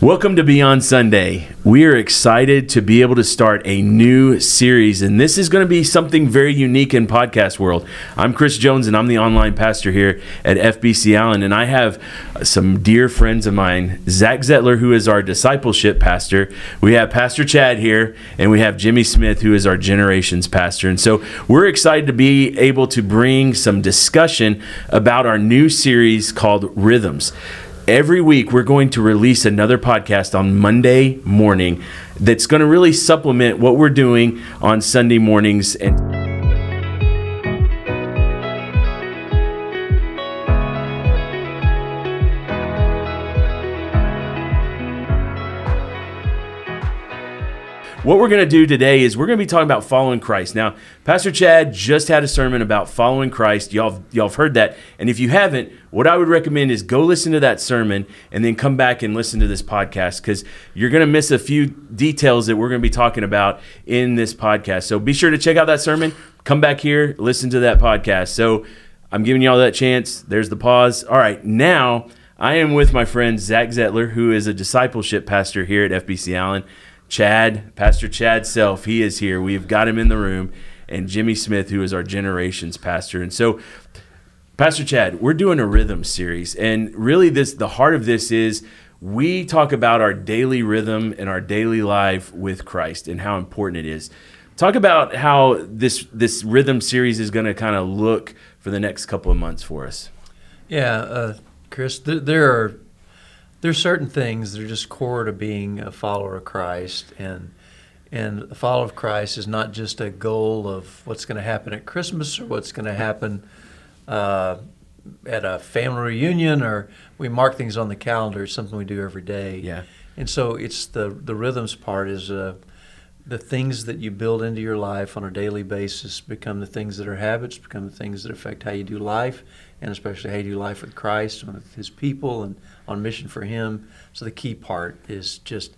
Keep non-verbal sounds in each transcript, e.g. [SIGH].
Welcome to Beyond Sunday. We are excited to be able to start a new series, and this is going to be something very unique in podcast world. I'm Chris Jones, and I'm the online pastor here at FBC Allen, and I have some dear friends of mine, Zach Zettler, who is our discipleship pastor. We have Pastor Chad here, and we have Jimmy Smith, who is our generations pastor. And so we're excited to be able to bring some discussion about our new series called Rhythms every week we're going to release another podcast on Monday morning that's going to really supplement what we're doing on Sunday mornings and what we're going to do today is we're going to be talking about following Christ. Now, Pastor Chad just had a sermon about following Christ. Y'all, y'all have heard that. And if you haven't, what I would recommend is go listen to that sermon and then come back and listen to this podcast because you're going to miss a few details that we're going to be talking about in this podcast. So be sure to check out that sermon. Come back here, listen to that podcast. So I'm giving y'all that chance. There's the pause. All right, now I am with my friend Zach Zettler, who is a discipleship pastor here at FBC Allen. Chad, Pastor Chad Self, he is here. We've got him in the room, and Jimmy Smith, who is our generations pastor. And so, Pastor Chad, we're doing a rhythm series, and really, this the heart of this is we talk about our daily rhythm and our daily life with Christ and how important it is. Talk about how this this rhythm series is going to kind of look for the next couple of months for us. Yeah, uh, Chris, th- there are there's certain things that are just core to being a follower of Christ, and and a follower of Christ is not just a goal of what's going to happen at Christmas or what's going to happen uh, at a family reunion, or we mark things on the calendar. It's something we do every day. Yeah. And so it's the the rhythms part is uh, the things that you build into your life on a daily basis become the things that are habits, become the things that affect how you do life, and especially how you do life with Christ and with His people and on mission for Him. So the key part is just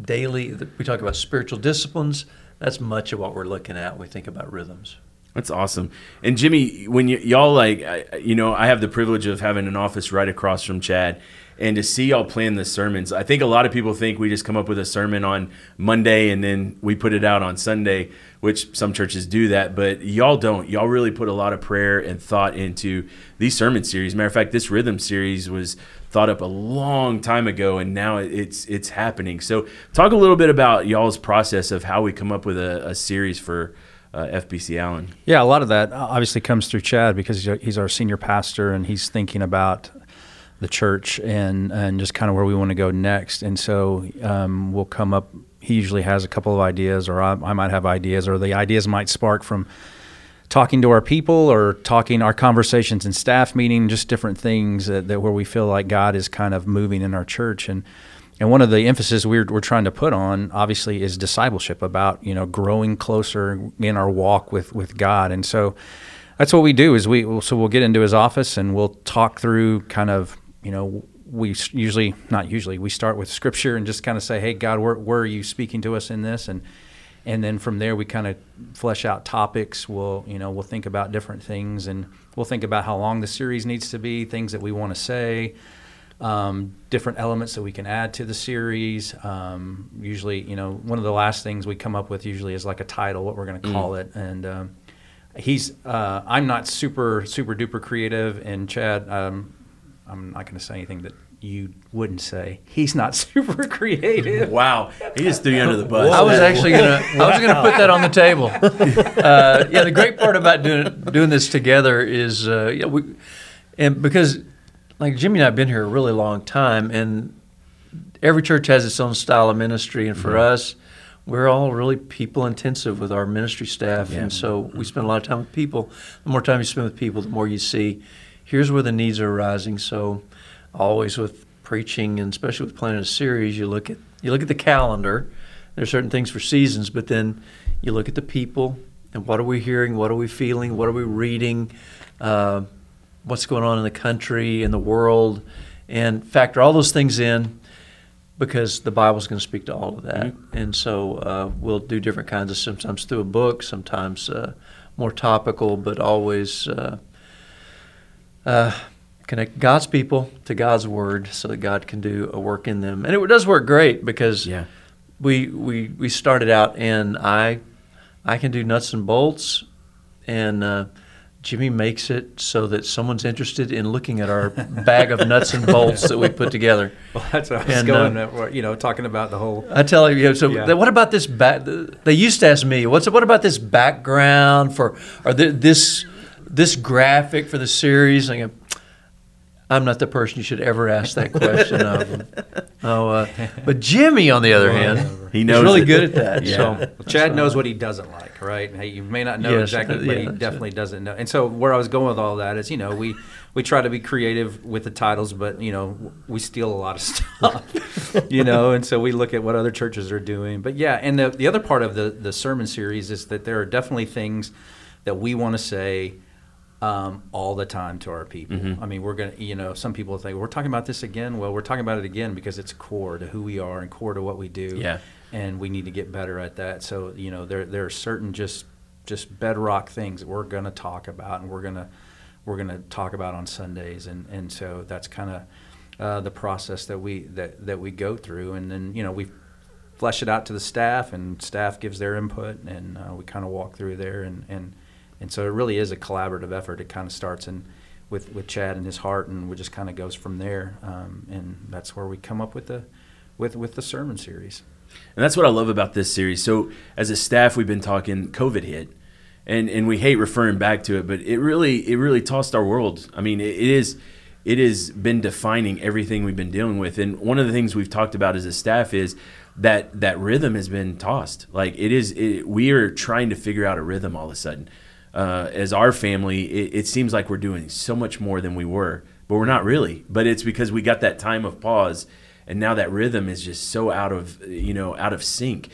daily. We talk about spiritual disciplines. That's much of what we're looking at when we think about rhythms. That's awesome. And Jimmy, when y- y'all like, you know, I have the privilege of having an office right across from Chad, and to see y'all plan the sermons. I think a lot of people think we just come up with a sermon on Monday and then we put it out on Sunday, which some churches do that, but y'all don't. Y'all really put a lot of prayer and thought into these sermon series. Matter of fact, this rhythm series was thought up a long time ago, and now it's it's happening. So, talk a little bit about y'all's process of how we come up with a, a series for uh, FBC Allen. Yeah, a lot of that obviously comes through Chad because he's our senior pastor and he's thinking about the church and and just kind of where we want to go next. And so um, we'll come up. He usually has a couple of ideas, or I, I might have ideas, or the ideas might spark from talking to our people or talking our conversations in staff meeting, just different things that, that, where we feel like God is kind of moving in our church. And and one of the emphasis we're, we're trying to put on, obviously, is discipleship about you know growing closer in our walk with with God. And so that's what we do. Is we so we'll get into his office and we'll talk through kind of you know we usually not usually we start with scripture and just kind of say, hey God, where, where are you speaking to us in this and and then from there we kind of flesh out topics we'll you know we'll think about different things and we'll think about how long the series needs to be things that we want to say um, different elements that we can add to the series um, usually you know one of the last things we come up with usually is like a title what we're going to mm. call mm. it and um, he's uh, i'm not super super duper creative and chad um, i'm not going to say anything that you wouldn't say. He's not [LAUGHS] super creative. [LAUGHS] wow, he just threw you under the bus. I was actually gonna, I was gonna put that on the table. [LAUGHS] Uh, yeah, the great part about doing doing this together is, uh, yeah, we, and because like Jimmy and I've been here a really long time, and every church has its own style of ministry, and for mm-hmm. us. We're all really people intensive with our ministry staff, yeah. and so we spend a lot of time with people. The more time you spend with people, the more you see. Here's where the needs are arising. So, always with preaching and especially with planning a series, you look at you look at the calendar. There's certain things for seasons, but then you look at the people and what are we hearing, what are we feeling, what are we reading, uh, what's going on in the country, in the world, and factor all those things in because the Bible's going to speak to all of that. Mm-hmm. And so uh, we'll do different kinds of sometimes through a book, sometimes uh, more topical, but always uh, connect God's people to God's word so that God can do a work in them. And it does work great because Yeah. we, we, we started out and I, I can do nuts and bolts and uh, Jimmy makes it so that someone's interested in looking at our [LAUGHS] bag of nuts and bolts that we put together. [LAUGHS] Well, that's what I was And, going. uh, you know, talking about the whole. I tell you, you know, so Yeah. th- what about this back? They used to ask me, "What's what about this background for or th- this this graphic for the series?" I go, I'm not the person you should ever ask that question of. [LAUGHS] Oh, uh, but Jimmy, on the other hand, He he's knows really it. good at that. Yeah. So Well, Chad knows what he doesn't like, right? Hey, you may not know Yes, exactly, uh, but yeah, he definitely it. doesn't know. And so where I was going with all that is, you know, we we try to be creative with the titles, but you know, we steal a lot of [LAUGHS] stuff, you know, and so we look at what other churches are doing. But yeah, and the the other part of the the sermon series is that there are definitely things that we want to say um, all the time to our people. Mm-hmm. I mean, we're gonna, you know, some people think we're talking about this again. Well, we're talking about it again because it's core to who we are and core to what we do. Yeah. and we need to get better at that. So you know, there there are certain just just bedrock things that we're gonna talk about, and we're gonna we're gonna talk about on Sundays, and and so that's kind of uh, the process that we that that we go through, and then you know we flesh it out to the staff, and staff gives their input, and uh, we kind of walk through there, and and and so it really is a collaborative effort. It kind of starts in with with Chad and his heart, and we just kind of goes from there, um, and that's where we come up with the with with the sermon series. And that's what I love about this series. So, as a staff, we've been talking. COVID hit, and and we hate referring back to it, but it really it really tossed our world. I mean, it, it is it has been defining everything we've been dealing with. And one of the things we've talked about as a staff is that that rhythm has been tossed. Like it is, it, we are trying to figure out a rhythm all of a sudden. Uh, as our family, it, it seems like we're doing so much more than we were, but we're not really. But it's because we got that time of pause, and now that rhythm is just so out of you know out of sync.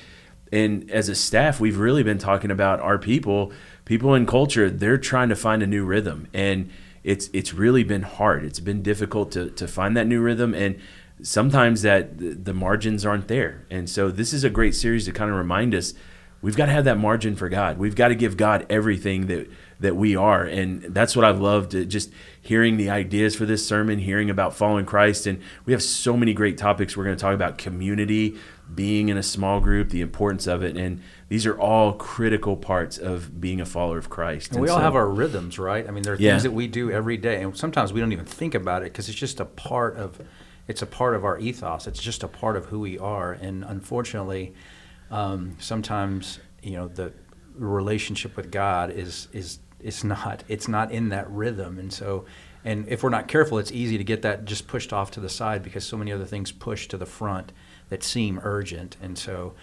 And as a staff, we've really been talking about our people, people in culture. They're trying to find a new rhythm, and it's it's really been hard. It's been difficult to to find that new rhythm, and sometimes that the the margins aren't there. And so this is a great series to kind of remind us we've got to have that margin for God. We've got to give God everything that that we are, and that's what I've loved. uh, Just hearing the ideas for this sermon, hearing about following Christ, and we have so many great topics. We're going to talk about community, being in a small group, the importance of it, and these are all critical parts of being a follower of Christ. And we And all have our rhythms, right? I mean, there are Yeah. things that we do every day, and sometimes we don't even think about it because it's just a part of, it's a part of our ethos. It's just a part of who we are, and unfortunately, um, sometimes you know the relationship with God is is it's not it's not in that rhythm, and so. And if we're not careful, it's easy to get that just pushed off to the side because so many other things push to the front that seem urgent. And so,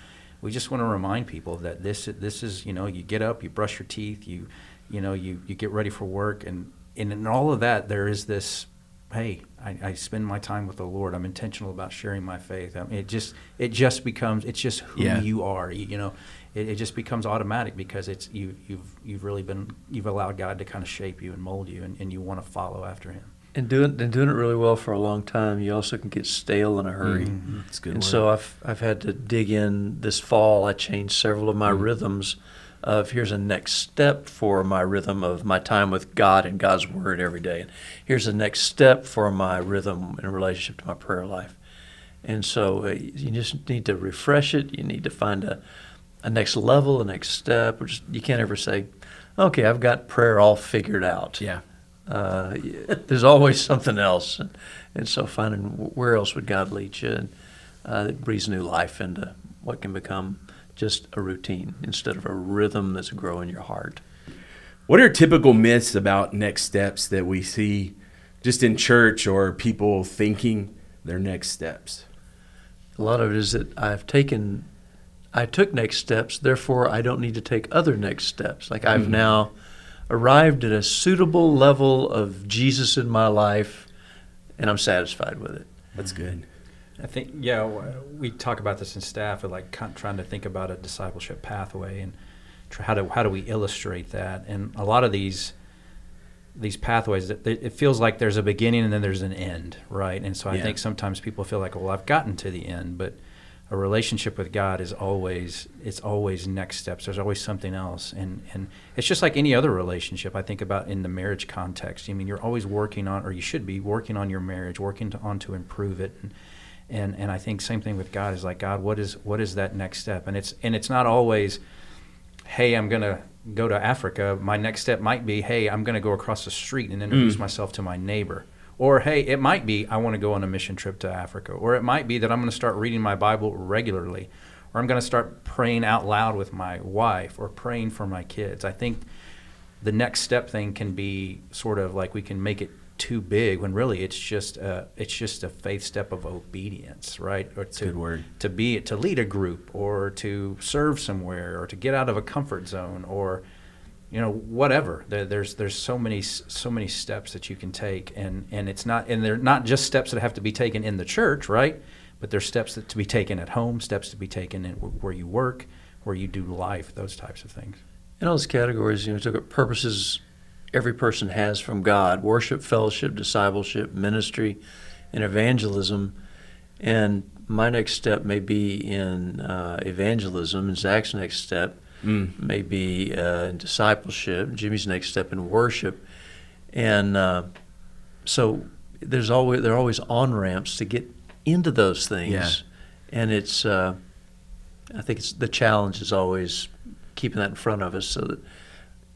we just want to remind people that this this is you know you get up you brush your teeth you you know you, you get ready for work and, and in all of that there is this hey I, I spend my time with the Lord I'm intentional about sharing my faith I mean, it just it just becomes it's just who Yeah. you are you, you know it, it just becomes automatic because it's you you've you've really been you've allowed God to kind of shape you and mold you and, and you want to follow after him and doing and doing it really well for a long time, you also can get stale in a hurry. Mhm. That's good and word. so I've I've had to dig in this fall. I changed several of my Mm. rhythms. Of here's a next step for my rhythm of my time with God and God's Word every day. And here's the next step for my rhythm in relationship to my prayer life. And so uh, you just need to refresh it. You need to find a, a next level, a next step. Or just, you can't ever say, okay, I've got prayer all figured out yeah. uh, there's always something else, and, and so finding where else would God lead you, and uh, breathes new life into what can become just a routine instead of a rhythm that's growing your heart. What are typical myths about next steps that we see just in church or people thinking their next steps? A lot of it is that I've taken, I took next steps, therefore I don't need to take other next steps. Like I've Mhm. now arrived at a suitable level of Jesus in my life, and I'm satisfied with it. That's good. I think yeah, we talk about this in staff, of like trying to think about a discipleship pathway and try, how do how do we illustrate that? And a lot of these these pathways, it, it feels like there's a beginning and then there's an end, right? And so I Yeah. think sometimes people feel like, well, I've gotten to the end, but a relationship with God is always it's always next steps. There's always something else, and and it's just like any other relationship. I think about in the marriage context. I mean, you're always working on, or you should be working on your marriage, working to, on to improve it. And, and and I think same thing with God is like God, what is what is that next step? And it's and it's not always, hey, I'm gonna go to Africa. My next step might be, hey, I'm gonna go across the street and introduce mm. myself to my neighbor. Or hey, it might be I want to go on a mission trip to Africa. Or it might be that I'm going to start reading my Bible regularly. Or I'm going to start praying out loud with my wife or praying for my kids. I think the next step thing can be sort of like we can make it too big when really it's just a, it's just a faith step of obedience, right? Or to, Good word. To be to lead a group or to serve somewhere or to get out of a comfort zone or you know whatever there, there's there's so many so many steps that you can take and and it's not and they're not just steps that have to be taken in the church right but there's steps that to be taken at home steps to be taken in where you work where you do life those types of things in all those categories you know took purposes every person has from god worship fellowship discipleship ministry and evangelism and my next step may be in uh, evangelism and zach's next step mm. maybe uh, in discipleship, Jimmy's next step in worship, and uh, so there's always there are always on ramps to get into those things, yeah. and it's uh, I think it's the challenge is always keeping that in front of us so that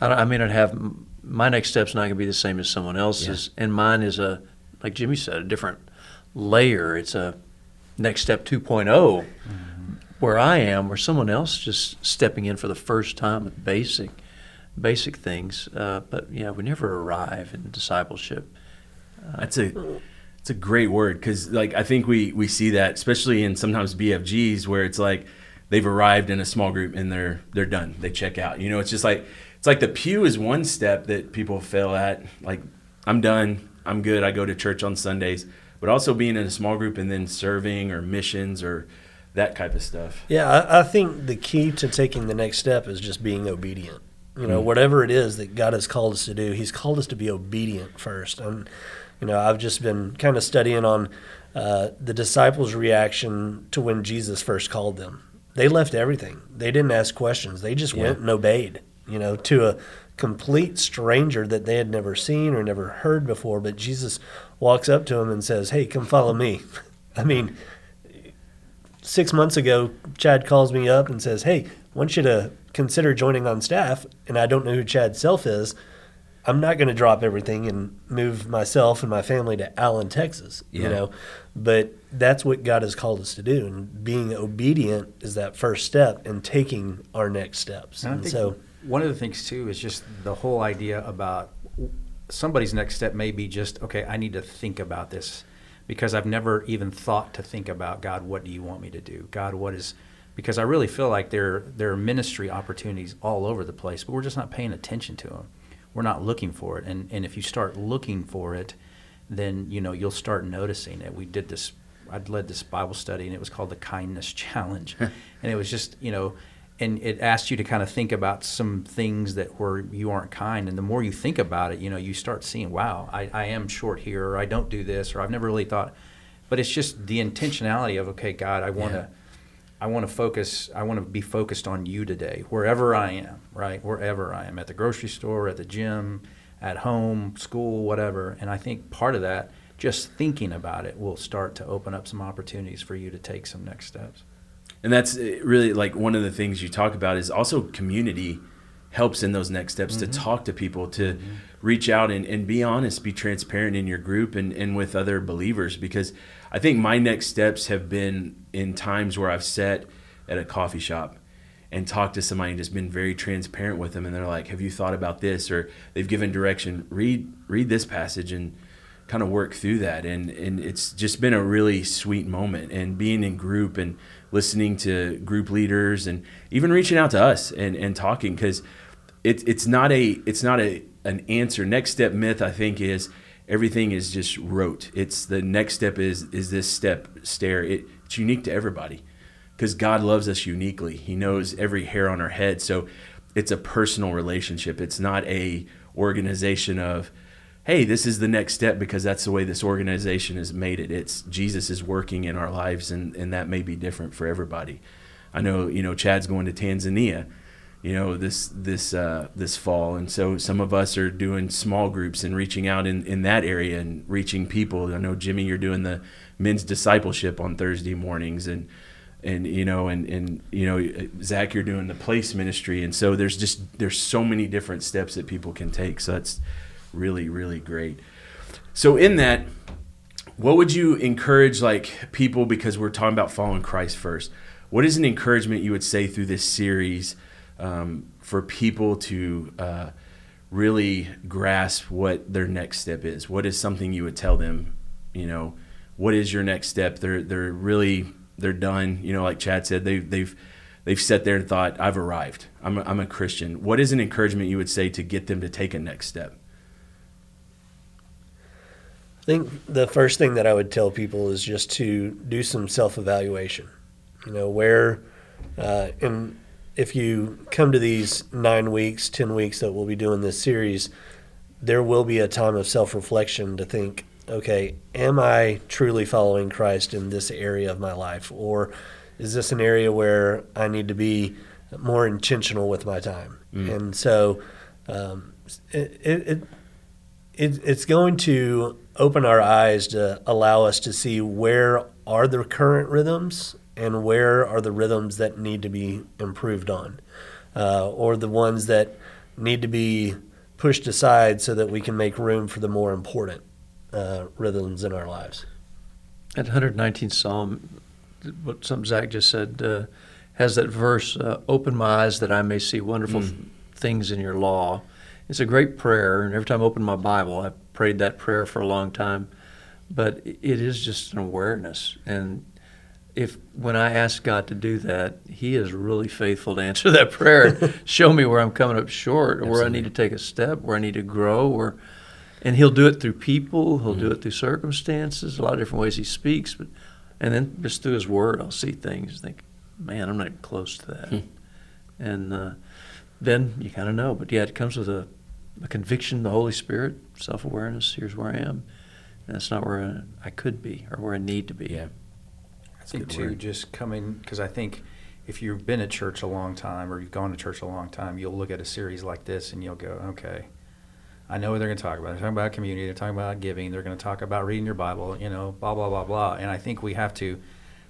I, I may not have my next step's not going to be the same as someone else's, yeah. and mine is a like Jimmy said a different layer. It's a next step 2.0. Mm-hmm where I am, where someone else just stepping in for the first time with basic, basic things. Uh, but yeah, we never arrive in discipleship. Uh, that's a it's a great word because like I think we we see that especially in sometimes BFGs where it's like they've arrived in a small group and they're they're done. They check out. You know, it's just like it's like the pew is one step that people fail at. Like I'm done. I'm good. I go to church on Sundays. But also being in a small group and then serving or missions or that type of stuff. Yeah, I, I, think the key to taking the next step is just being obedient. You know, mm. whatever it is that God has called us to do, He's called us to be obedient first. And you know, I've just been kind of studying on uh, the disciples' reaction to when Jesus first called them. They left everything. They didn't ask questions. They just yeah. went and obeyed. You know, to a complete stranger that they had never seen or never heard before. But Jesus walks up to him and says, "Hey, come follow me." [LAUGHS] I mean, six months ago, Chad calls me up and says, "Hey, I want you to consider joining on staff." And I don't know who Chad Self is. I'm not going to drop everything and move myself and my family to Allen, Texas. Yeah. You know, but that's what God has called us to do, and being obedient is that first step in taking our next steps. And, and so, one of the things too is just the whole idea about somebody's next step may be just okay. I need to think about this because I've never even thought to think about God, what do you want me to do? God, what is because I really feel like there there are ministry opportunities all over the place, but we're just not paying attention to them. We're not looking for it, and and if you start looking for it, then you know you'll start noticing it. We did this. I'd led this Bible study, and it was called the Kindness [LAUGHS] Challenge, [LAUGHS] and it was just you know and it asked you to kind of think about some things that were you aren't kind and the more you think about it you know you start seeing wow i, I am short here or i don't do this or i've never really thought but it's just the intentionality of okay god i want to yeah. i want to focus i want to be focused on you today wherever i am right wherever i am at the grocery store at the gym at home school whatever and i think part of that just thinking about it will start to open up some opportunities for you to take some next steps and that's uh, really like one of the things you talk about is also community helps in those next steps mm-hmm. to talk to people to mm-hmm. reach out and, and be honest be transparent in your group and, and with other believers. Because i think my next steps have been in times where i've sat at a coffee shop and talked to somebody and just been very transparent with them. And they're like have you thought about this? Or they've given direction read read this passage and kind of work through that. And and it's just been a really sweet moment. And being in group and listening to group leaders and even reaching out to us and, and talking because it, it's not a it's not a an answer. Next step myth I think is everything is just rote. It's the next step is is this step stair. It, it's unique to everybody because God loves us uniquely. He knows every hair on our head. So it's a personal relationship. It's not a organization of hey, this is the next step because that's the way this organization has made it. It's Jesus is working in our lives, and, and that may be different for everybody. I know, you know, Chad's going to Tanzania, you know, this this uh, this fall, and so some of us are doing small groups and reaching out in, in that area and reaching people. I know Jimmy, you're doing the men's discipleship on Thursday mornings, and and you know, and and you know, Zach, you're doing the place ministry, and so there's just there's so many different steps that people can take. So that's really really great. So in that, what would you encourage like people because we're talking about following Christ first? What is an encouragement you would say through this series um, for people to uh, really grasp what their next step is? What is something you would tell them? You know, what is your next step? They're they're really they're done. You know, like Chad said, they they've they've sat there and thought, I've arrived. I'm a, I'm a Christian. What is an encouragement you would say to get them to take a next step? I think the first thing that I would tell people is just to do some self evaluation. You know, where, uh, and if you come to these nine weeks, 10 weeks that we'll be doing this series, there will be a time of self reflection to think, okay, am I truly following Christ in this area of my life? Or is this an area where I need to be more intentional with my time? Mm. And so um, it, it, it, it's going to open our eyes to allow us to see where are the current rhythms and where are the rhythms that need to be improved on uh, or the ones that need to be pushed aside so that we can make room for the more important uh, rhythms in our lives. At 119 Psalm, what some Zach just said uh, has that verse, uh, "Open my eyes that I may see wonderful mm. things in your law." It's a great prayer, and every time I open my Bible, I've prayed that prayer for a long time. But it is just an awareness, and if when I ask God to do that, He is really faithful to answer [LAUGHS] that prayer. [LAUGHS] Show me where I'm coming up short, or where I need to take a step, where I need to grow, or and He'll do it through people. He'll mm-hmm. do it through circumstances. A lot of different ways He speaks, but and then just through His Word, I'll see things. Think, man, I'm not even close to that. Hmm. And uh, then you kind of know. But yeah, it comes with a, a conviction, the Holy Spirit, self awareness. Here's where I am. And that's not where I could be or where I need to be. Yeah. That's think too, word. just coming because I think if you've been at church a long time or you've gone to church a long time, you'll look at a series like this and you'll go, okay, I know what they're going to talk about. They're talking about community. They're talking about giving. They're going to talk about reading your Bible. You know, blah blah blah blah. And I think we have to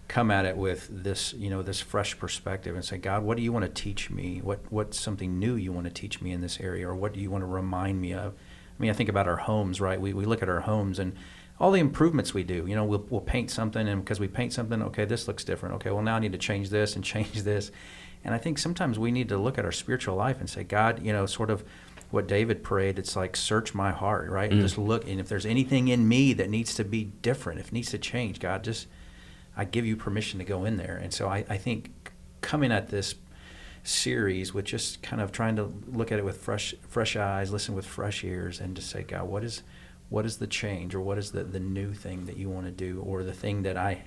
come at it with this, you know, this fresh perspective and say, God, what do you want to teach me? What what's something new you want to teach me in this area, or what do you want to remind me of? I mean, I think about our homes, right? We we look at our homes and all the improvements we do. You know, we'll, we'll paint something, and because we paint something, okay, this looks different. Okay, well, now I need to change this and [LAUGHS] change this. And I think sometimes we need to look at our spiritual life and say, God, you know, sort of what David prayed, it's like, search my heart, right? Mm. Just look, and if there's anything in me that needs to be different, if it needs to change, God, just, I give you permission to go in there. And so I, I think coming at this series with just kind of trying to look at it with fresh, fresh eyes, listen with fresh ears, and just say, God, what is, what is the change or what is the, the new thing that you want to do or the thing that I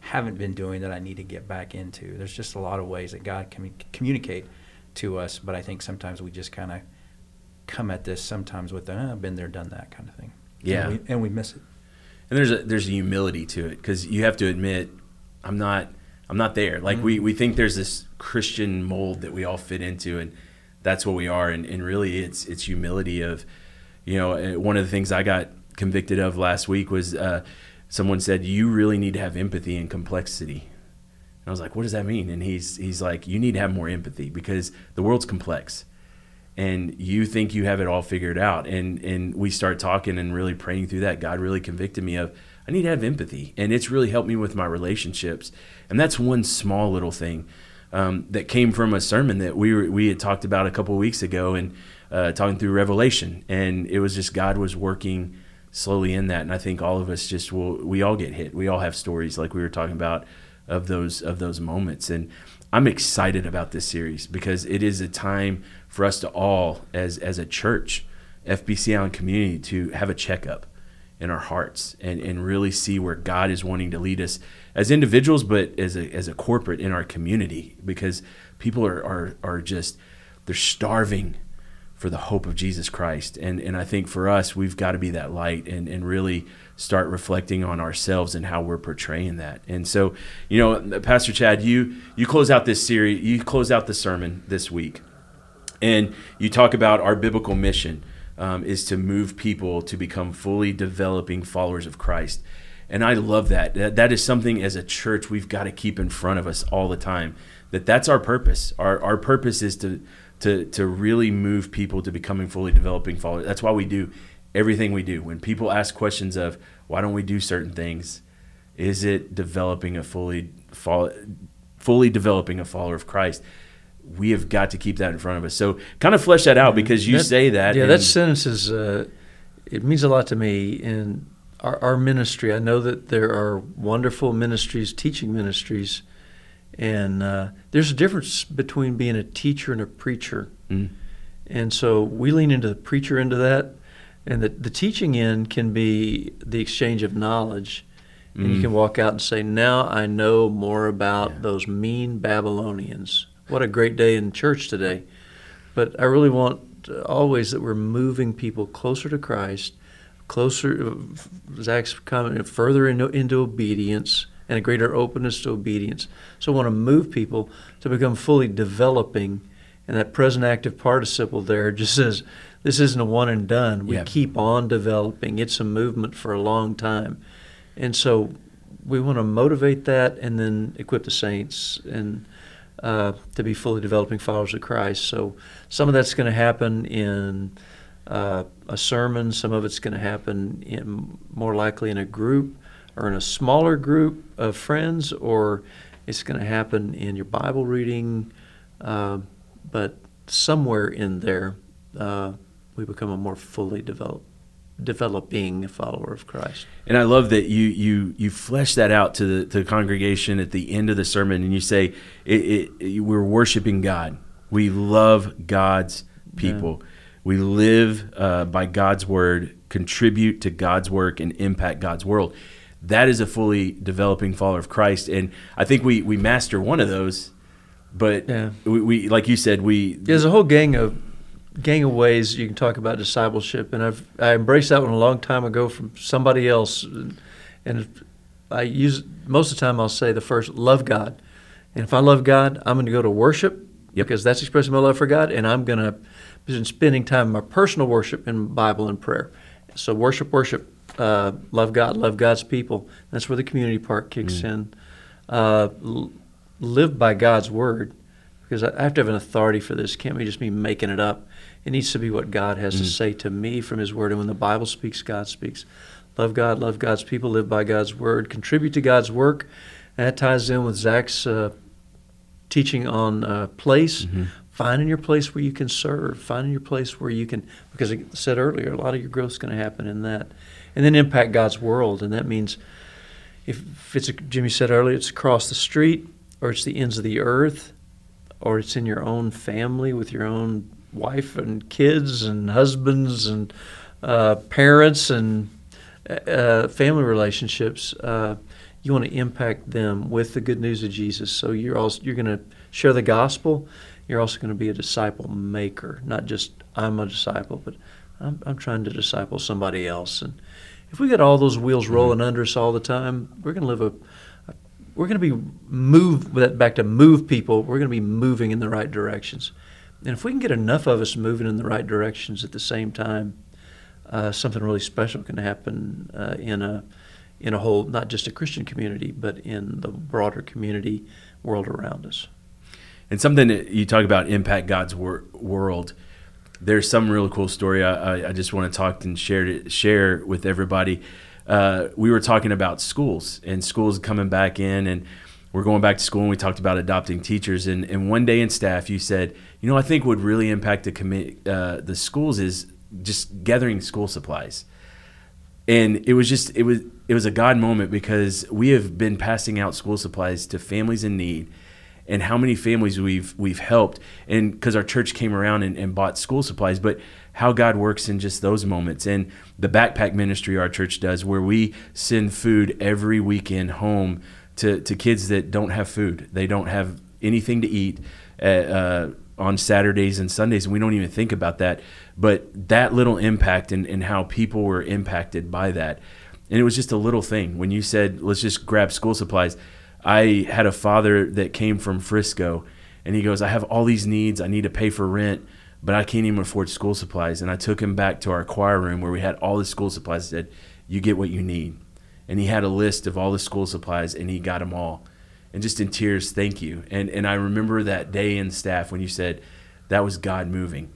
haven't been doing that I need to get back into. There's just a lot of ways that God can communicate to us, but I think sometimes we just kind of come at this sometimes with the, oh, I've been there, done that kind of thing. Yeah. And we, and we miss it. And there's a, there's a humility to it because you have to admit, I'm not, I'm not there. Like mm-hmm. we, we think there's this Christian mold that we all fit into and that's what we are. And, and really it's, it's humility of, you know, uh, one of the things I got convicted of last week was uh, someone said you really need to have empathy and complexity. And I was like, what does that mean? And he's he's like, you need to have more empathy because the world's complex, and you think you have it all figured out. And and we start talking and really praying through that. God really convicted me of I need to have empathy, and it's really helped me with my relationships. And that's one small little thing um, that came from a sermon that we were, we had talked about a couple weeks ago, and uh, talking through Revelation, and it was just God was working slowly in that, and I think all of us just will we all get hit. We all have stories like we were talking about of those of those moments, and I'm excited about this series because it is a time for us to all as as a church, FBC Allen community, to have a checkup in our hearts and, and really see where God is wanting to lead us as individuals, but as a, as a corporate in our community because people are, are, are just, they're starving for the hope of Jesus Christ. And and I think for us, we've got to be that light and, and really start reflecting on ourselves and how we're portraying that. And so, you know, Pastor Chad, you you close out this series, you close out the sermon this week, and you talk about our biblical mission um, is to move people to become fully developing followers of Christ. And I love that. that. That is something as a church we've got to keep in front of us all the time. That that's our purpose. Our our purpose is to to to really move people to becoming fully developing followers. That's why we do everything we do. When people ask questions of why don't we do certain things, is it developing a fully fully developing a follower of Christ? We have got to keep that in front of us. So kind of flesh that out mm-hmm. because you that, say that. Yeah, that sentence is uh, it means a lot to me in our, our ministry. I know that there are wonderful ministries, teaching ministries and uh, there's a difference between being a teacher and a preacher. Mm. And so we lean into the preacher into that. And the, the teaching end can be the exchange of knowledge. Mm. And you mm. can walk out and say, Now I know more about yeah. those mean Babylonians. What a great day in church today. But I really want always that we're moving people closer to Christ, closer, uh, Zach's comment, further into, into obedience and a greater openness to obedience. So I want to move people to become fully developing. And that present active participle there just says this isn't a one and done. We keep on developing. It's a movement for a long time. And so we want to motivate that and then equip the saints and uh, to be fully developing followers of Christ. So some of that's going to happen in uh, a sermon. Some of it's going to happen in more likely in a group or in a smaller group of friends, or it's going to happen in your Bible reading. Uh, but somewhere in there, uh, we become a more fully developed developing follower of Christ. And I love that you you you flesh that out to the to the congregation at the end of the sermon, and you say it, it, we're worshiping God. We love God's people. Yeah. We live uh, by God's word, contribute to God's work, and impact God's world that is a fully developing follower of Christ. And I think we we master one of those, but yeah. we, we like you said we there's a whole gang of gang of ways you can talk about discipleship, and I've I embraced that one a long time ago from somebody else, and, I use most of the time I'll say the first love God, and if I love God, I'm going to go to worship yep. because that's expressing my love for God, and I'm going to be spending time in my personal worship in Bible and prayer. So worship, worship, uh, love God, love God's people. That's where the community part kicks mm. in. Uh, l- live by God's word, because I have to have an authority for this. Can't we just be making it up. It needs to be what God has mm. to say to me from His word. And when the Bible speaks, God speaks. Love God, love God's people, live by God's word, contribute to God's work. And that ties in with Zach's uh, teaching on uh, place. Mm-hmm. Finding your place where you can serve, finding your place where you can, because I said earlier, a lot of your growth is going to happen in that and then impact God's world. And that means if it's, a, Jimmy said earlier, it's across the street, or it's the ends of the earth, or it's in your own family with your own wife and kids and husbands and uh, parents and uh, family relationships. Uh, you want to impact them with the good news of Jesus. So you're also you're going to share the gospel. You're also going to be a disciple maker, not just I'm a disciple, but I'm, I'm trying to disciple somebody else. And if we get all those wheels mm-hmm. rolling mm-hmm. under us all the time, we're going to live a, a we're going to be move that back to move people. We're going to be moving in the right directions, and if we can get enough of us moving in the right directions at the same time, uh, something really special can happen uh, in a in a whole not just a Christian community, but in the broader community world around us. And something that you talk about impact God's wor- world there's some really cool story I, I just want to talk and share to, share with everybody. Uh, we were talking about schools and schools coming back in and we're going back to school and we talked about adopting teachers. And, and one day in staff you said you know I think would really impact the commi- uh, the schools is just gathering school supplies. And it was just it was it was a God moment because we have been passing out school supplies to families in need and how many families we've we've helped and because our church came around and, and bought school supplies but how god works in just those moments and the backpack ministry our church does where we send food every weekend home to, to kids that don't have food they don't have anything to eat uh, uh, on Saturdays and Sundays, and we don't even think about that. But that little impact and, and how people were impacted by that. And it was just a little thing. When you said, let's just grab school supplies, I had a father that came from Frisco, and he goes, I have all these needs. I need to pay for rent, but I can't even afford school supplies. And I took him back to our choir room where we had all the school supplies. I said, You get what you need. And he had a list of all the school supplies, and he got them all and just in tears, thank you. And and I remember that day in staff when you said that was God moving.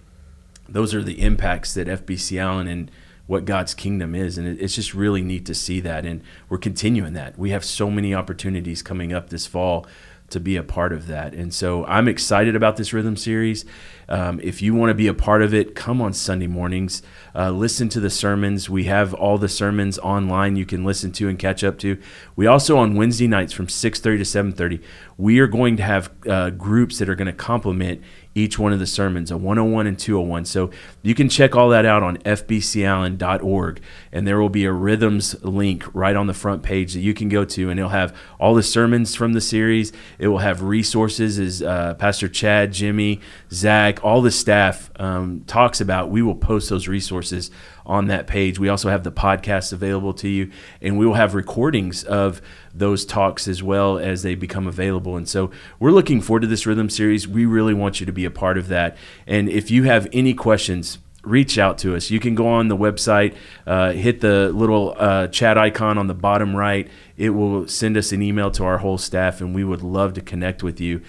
Those are the impacts that FBC Allen and what God's kingdom is, and it's just really neat to see that. And we're continuing that. We have so many opportunities coming up this fall to be a part of that. And so I'm excited about this rhythm series. Um, if you want to be a part of it, come on Sunday mornings. Uh, listen to the sermons. We have all the sermons online you can listen to and catch up to. We also on Wednesday nights from 6:30 to 7:30, we are going to have uh, groups that are going to complement each one of the sermons, a 101 and 201. So you can check all that out on fbcallen.org, and there will be a rhythms link right on the front page that you can go to, and it'll have all the sermons from the series. It will have resources as uh, Pastor Chad, Jimmy, Zach, all the staff um, talks about. We will post those resources on that page. We also have the podcast available to you, and we will have recordings of those talks as well as they become available. And so we're looking forward to this rhythm series. We really want you to be a part of that. And if you have any questions, reach out to us. You can go on the website, uh, hit the little uh, chat icon on the bottom right. It will send us an email to our whole staff, and we would love to connect with you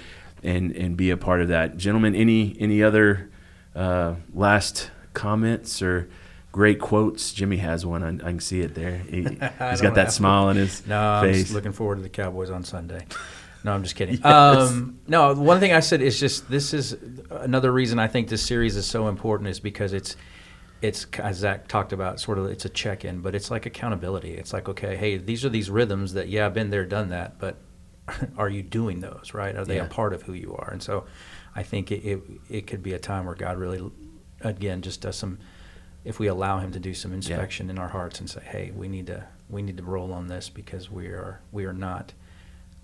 and and be a part of that. Gentlemen, any any other uh, last comments or great quotes. Jimmy has one. I, I can see it there. He, [LAUGHS] has got that smile on his no, face. I'm looking forward to the Cowboys on Sunday. [LAUGHS] No, I'm just kidding. Yes. Um, no, one thing I said is just this is another reason I think this series is so important is because it's it's as Zach talked about, sort of it's a check-in, but it's like accountability. It's like okay, hey, these are these rhythms that yeah, I've been there, done that, but [LAUGHS] are you doing those right? Are they yeah. a part of who you are? And so I think it, it it could be a time where God really, again, just does some if we allow him to do some inspection yeah. in our hearts and say, "Hey, we need to we need to roll on this because we are we are not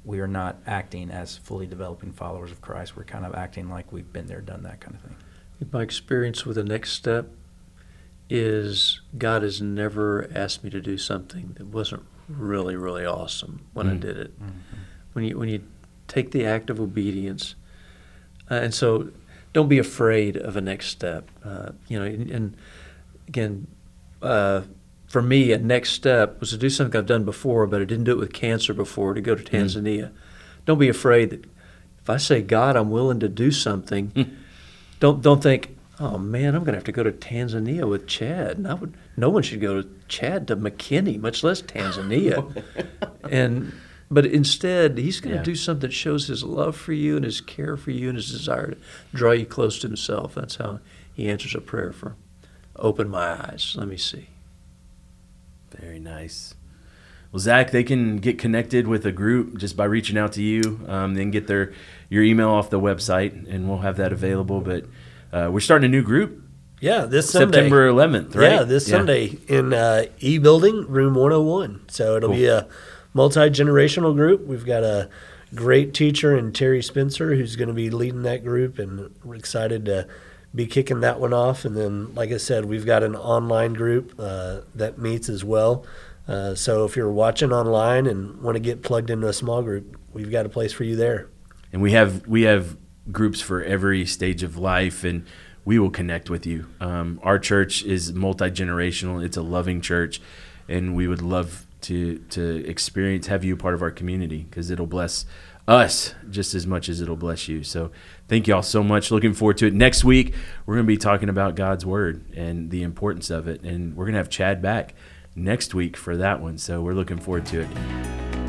we are not acting as fully developing followers of Christ. We're kind of acting like we've been there, done that kind of thing." My experience with the next step is God has never asked me to do something that wasn't really really awesome when mm-hmm. I did it. Mm-hmm. When you when you take the act of obedience, uh, and so don't be afraid of a next step. Uh, you know, and, and again, uh, for me, a next step was to do something I've done before, but I didn't do it with cancer before, to go to mm. Tanzania. Mm. Don't be afraid that if I say, God, I'm willing to do something, mm. don't, don't think, oh man, I'm going to have to go to Tanzania with Chad. And I would, no one should go to Chad to McKinney, much less Tanzania. [LAUGHS] and but instead, he's going to yeah. do something that shows his love for you and his care for you and his desire to draw you close to himself. That's how he answers a prayer for open my eyes. Let me see. Very nice. Well, Zach, they can get connected with a group just by reaching out to you. Um, then get their your email off the website, and we'll have that available. But uh, we're starting a new group. Yeah, this Sunday, September 11th, right? Yeah, this yeah. Sunday in uh, E Building, room 101. So it'll cool. be a multi generational group. We've got a great teacher in Terry Spencer who's going to be leading that group, and we're excited to be kicking that one off. And then, like I said, we've got an online group uh, that meets as well. Uh, so if you're watching online and want to get plugged into a small group, we've got a place for you there. And we have we have groups for every stage of life, and we will connect with you. Um, our church is multi generational; it's a loving church, and we would love to to experience have you part of our community because it'll bless us just as much as it'll bless you. So thank you all so much. Looking forward to it. Next week, we're going to be talking about God's word and the importance of it. And we're going to have Chad back next week for that one. So we're looking forward to it.